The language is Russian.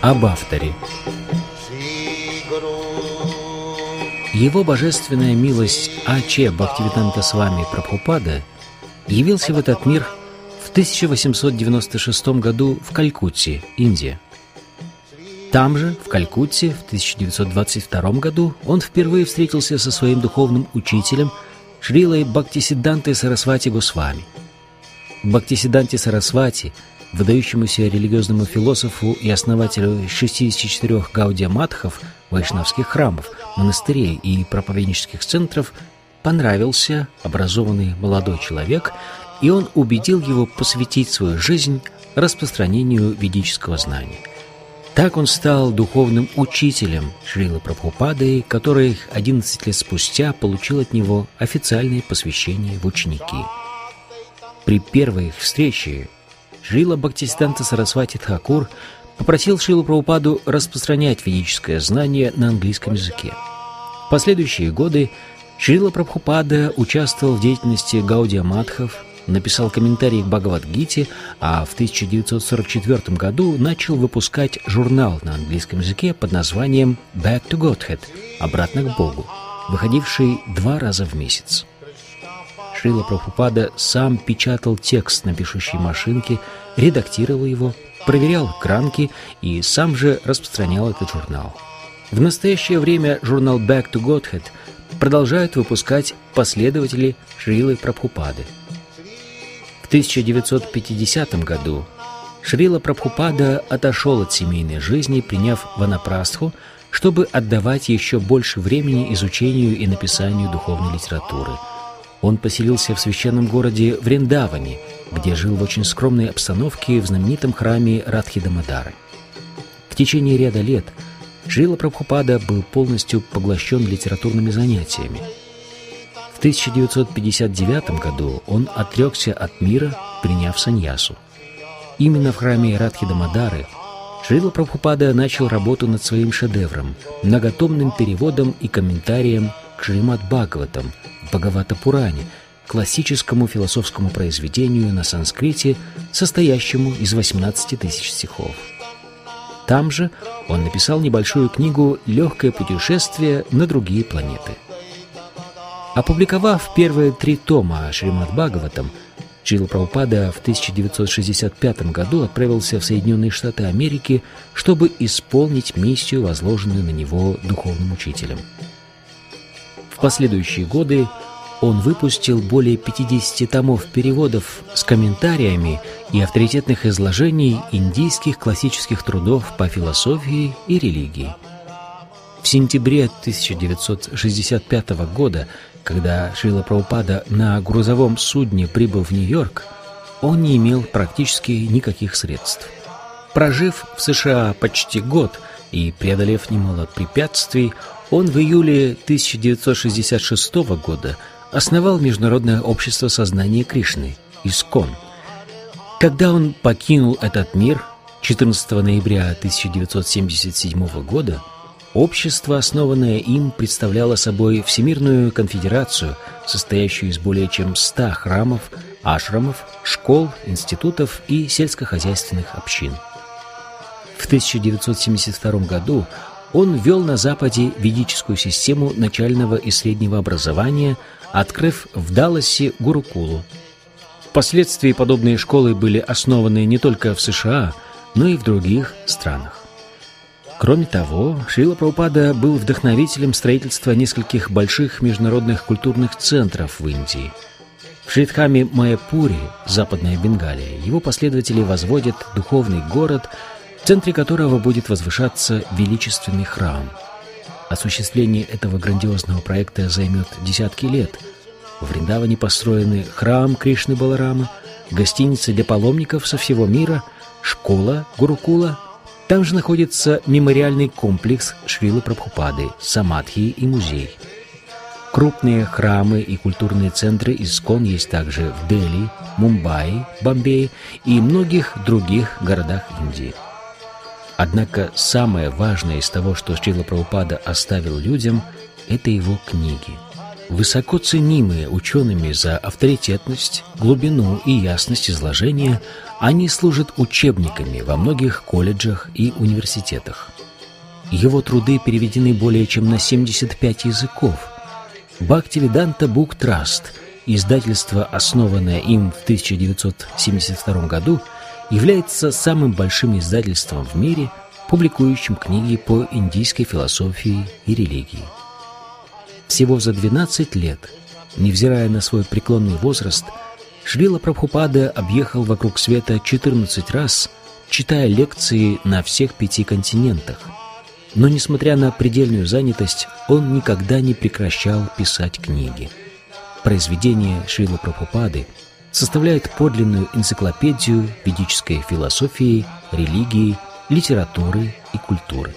Об авторе. Его божественная милость А.Ч. Бхактивиданта Свами Прабхупада явился в этот мир в 1896 году в Калькутте, Индия. Там же, в Калькутте, в 1922 году он впервые встретился со своим духовным учителем Шрилой Бхактисидантой Сарасвати Госвами. Бхактисиданте Сарасвати, выдающемуся религиозному философу и основателю 64 гаудия матхов, вайшнавских храмов, монастырей и проповеднических центров, понравился образованный молодой человек, и он убедил его посвятить свою жизнь распространению ведического знания. Так он стал духовным учителем Шрилы Прабхупады, который 11 лет спустя получил от него официальное посвящение в ученики. При первой их встрече Шрила Бхактисиданта Сарасвати Тхакур попросил Шрилу Прабхупаду распространять ведическое знание на английском языке. В последующие годы Шрила Прабхупада участвовал в деятельности Гаудия Матхов, написал комментарии к Бхагавадгите, а в 1944 году начал выпускать журнал на английском языке под названием «Back to Godhead» — «Обратно к Богу», выходивший два раза в месяц. Шрила Прабхупада сам печатал текст на пишущей машинке, редактировал его, проверял кранки и сам же распространял этот журнал. В настоящее время журнал «Back to Godhead» продолжают выпускать последователи Шрилы Прабхупады. В 1950 году Шрила Прабхупада отошел от семейной жизни, приняв ванапрастху, чтобы отдавать еще больше времени изучению и написанию духовной литературы. Он поселился в священном городе Вриндаване, где жил в очень скромной обстановке в знаменитом храме Радхидамадары. В течение ряда лет Шрила Прабхупада был полностью поглощен литературными занятиями. В 1959 году он отрекся от мира, приняв саньясу. Именно в храме Радхидамадары Шрила Прабхупада начал работу над своим шедевром, многотомным переводом и комментарием к Шримад Бхагаватам, Бхагавата Пуране, классическому философскому произведению на санскрите, состоящему из 18 тысяч стихов. Там же он написал небольшую книгу «Легкое путешествие на другие планеты». Опубликовав первые три тома Шримад Бхагаватам, Чила Прабхупада в 1965 году отправился в Соединенные Штаты Америки, чтобы исполнить миссию, возложенную на него духовным учителем. Последующие годы он выпустил более 50 томов переводов с комментариями и авторитетных изложений индийских классических трудов по философии и религии. В сентябре 1965 года, когда Шрила Прабхупада на грузовом судне прибыл в Нью-Йорк, он не имел практически никаких средств. Прожив в США почти год и преодолев немало препятствий, он в июле 1966 года основал Международное общество сознания Кришны, ИСКОН. Когда он покинул этот мир 14 ноября 1977 года, общество, основанное им, представляло собой Всемирную конфедерацию, состоящую из более чем 100 храмов, ашрамов, школ, институтов и сельскохозяйственных общин. В 1972 году он ввел на Западе ведическую систему начального и среднего образования, открыв в Далласе Гурукулу. Впоследствии подобные школы были основаны не только в США, но и в других странах. Кроме того, Шрила Прабхупада был вдохновителем строительства нескольких больших международных культурных центров в Индии. В Шридхаме Майяпуре, Западная Бенгалия, его последователи возводят духовный город, в центре которого будет возвышаться величественный храм – Осуществление этого грандиозного проекта займет десятки лет. В Вриндаване построены храм Кришны Баларама, гостиница для паломников со всего мира, школа Гурукула. Там же находится мемориальный комплекс Шрилы Прабхупады, Самадхи и музей. Крупные храмы и культурные центры Искон есть также в Дели, Мумбаи, Бомбее и многих других городах Индии. Однако самое важное из того, что Шрила Прабхупада оставил людям, это его книги. Высоко ценимые учеными за авторитетность, глубину и ясность изложения, они служат учебниками во многих колледжах и университетах. Его труды переведены более чем на 75 языков. Бхактивиданта Бук Траст, издательство, основанное им в 1972 году, является самым большим издательством в мире, публикующим книги по индийской философии и религии. Всего за 12 лет, невзирая на свой преклонный возраст, Шрила Прабхупада объехал вокруг света 14 раз, читая лекции на всех пяти континентах. Но, несмотря на предельную занятость, он никогда не прекращал писать книги. Произведения Шрила Прабхупады составляют подлинную энциклопедию ведической философии, религии, литературы и культуры.